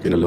Flötenklanglack in der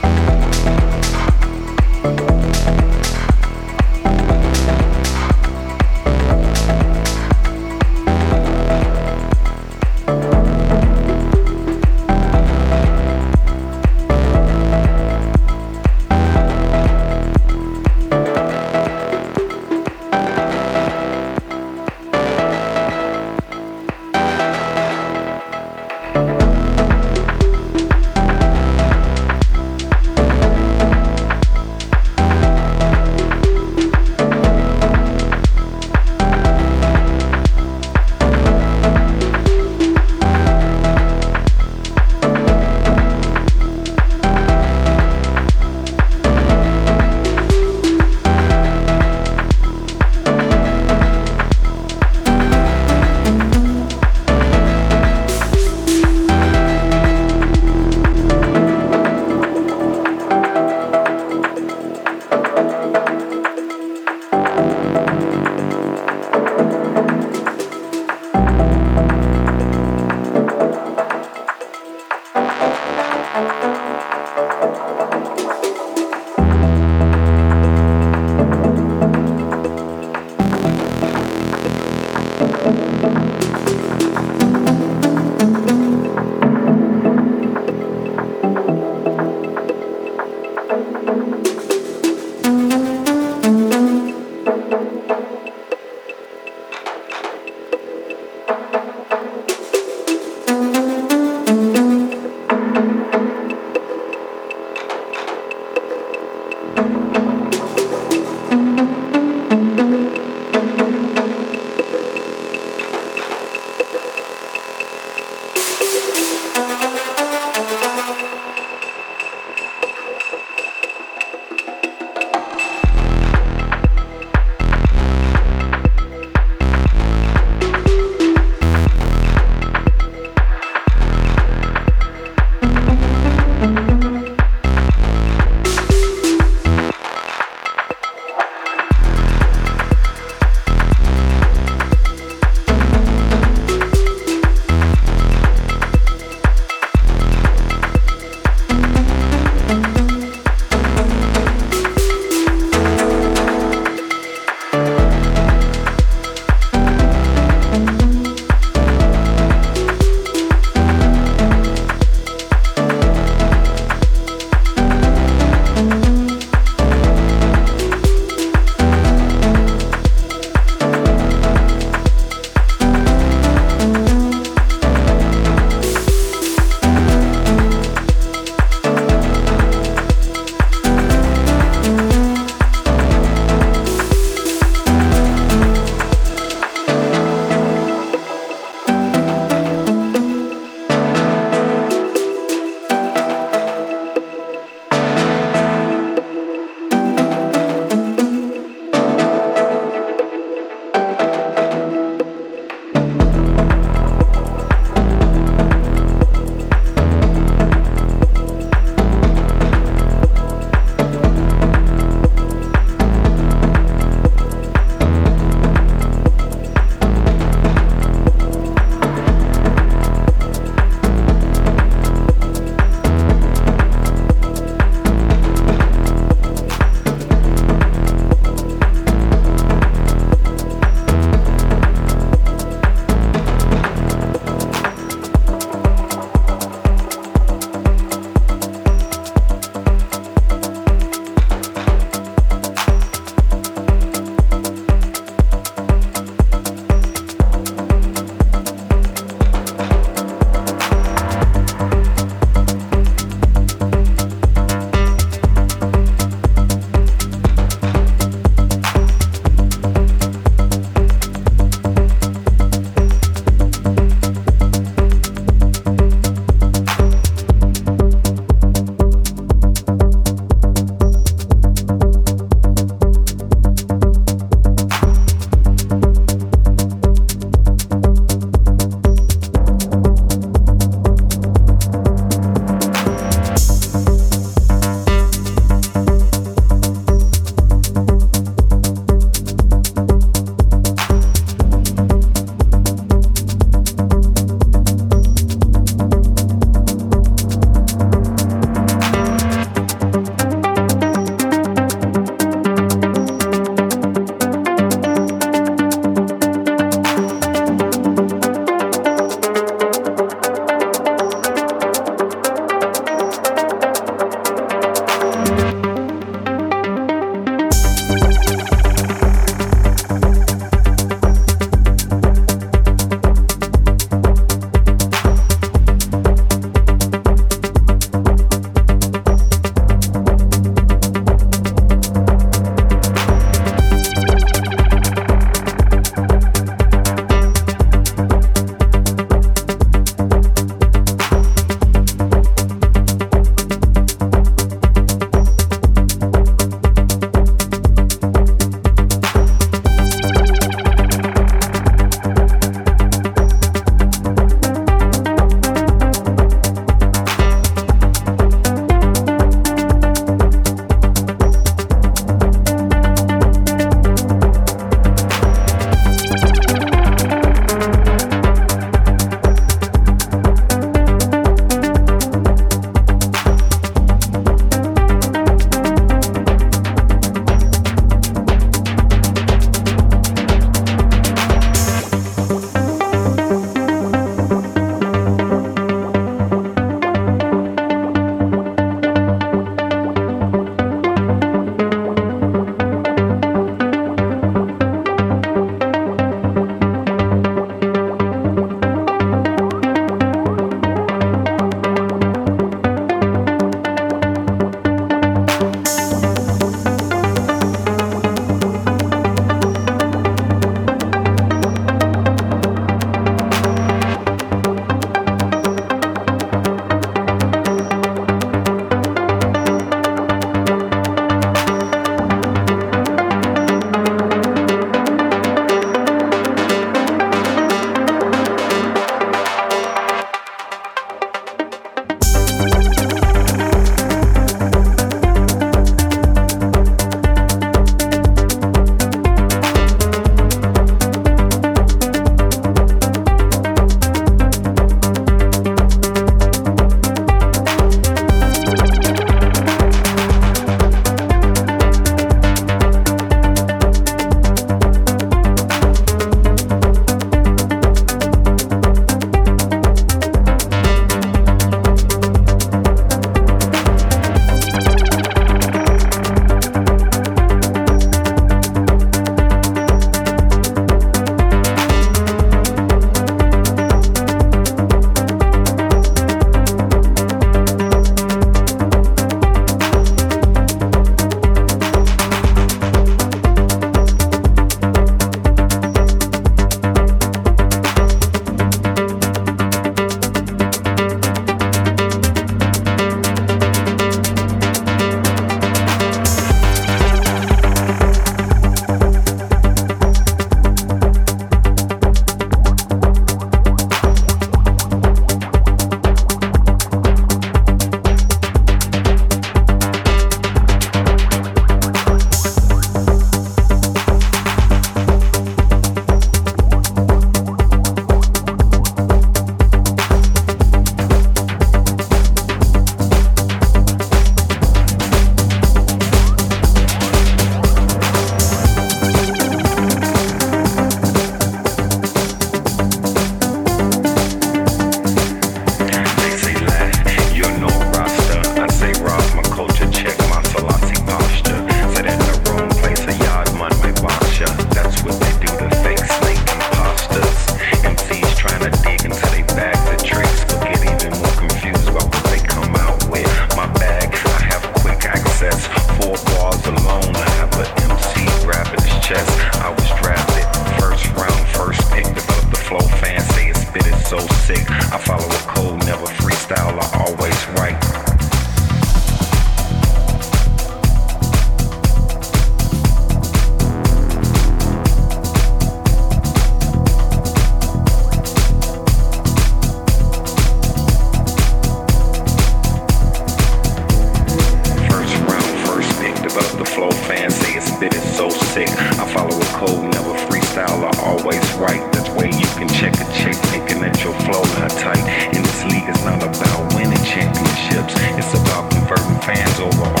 fans say it's spit is so sick. I follow a code, never freestyle, I always write. That's where you can check a check, thinking that your flow not tight. In this league, it's not about winning championships, it's about converting fans over